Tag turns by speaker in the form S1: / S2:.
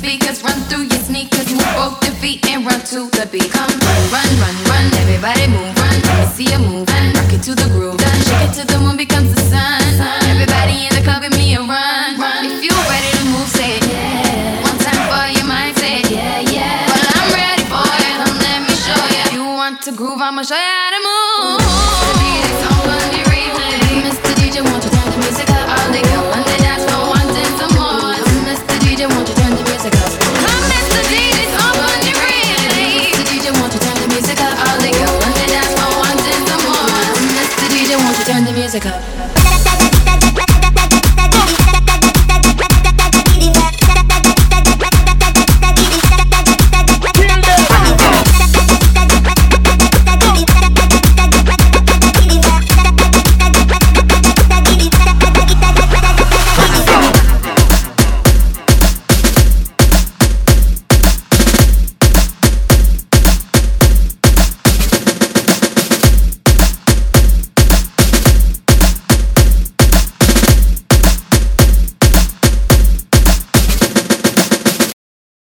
S1: speakers run through your sneakers. Move both your feet and run to the beat. Come run, run, run, run. Everybody move, run. Let me see you move. Run. Rock it to the groove. Done. Shake it till the moon becomes the sun. Everybody in the club with me and run. run. If you ready to move, say it. Yeah. One time for your mind, say it. Yeah, yeah. Well, I'm ready for it. Come let me show you. If you want to groove, I'ma show you how to move. turn the music up.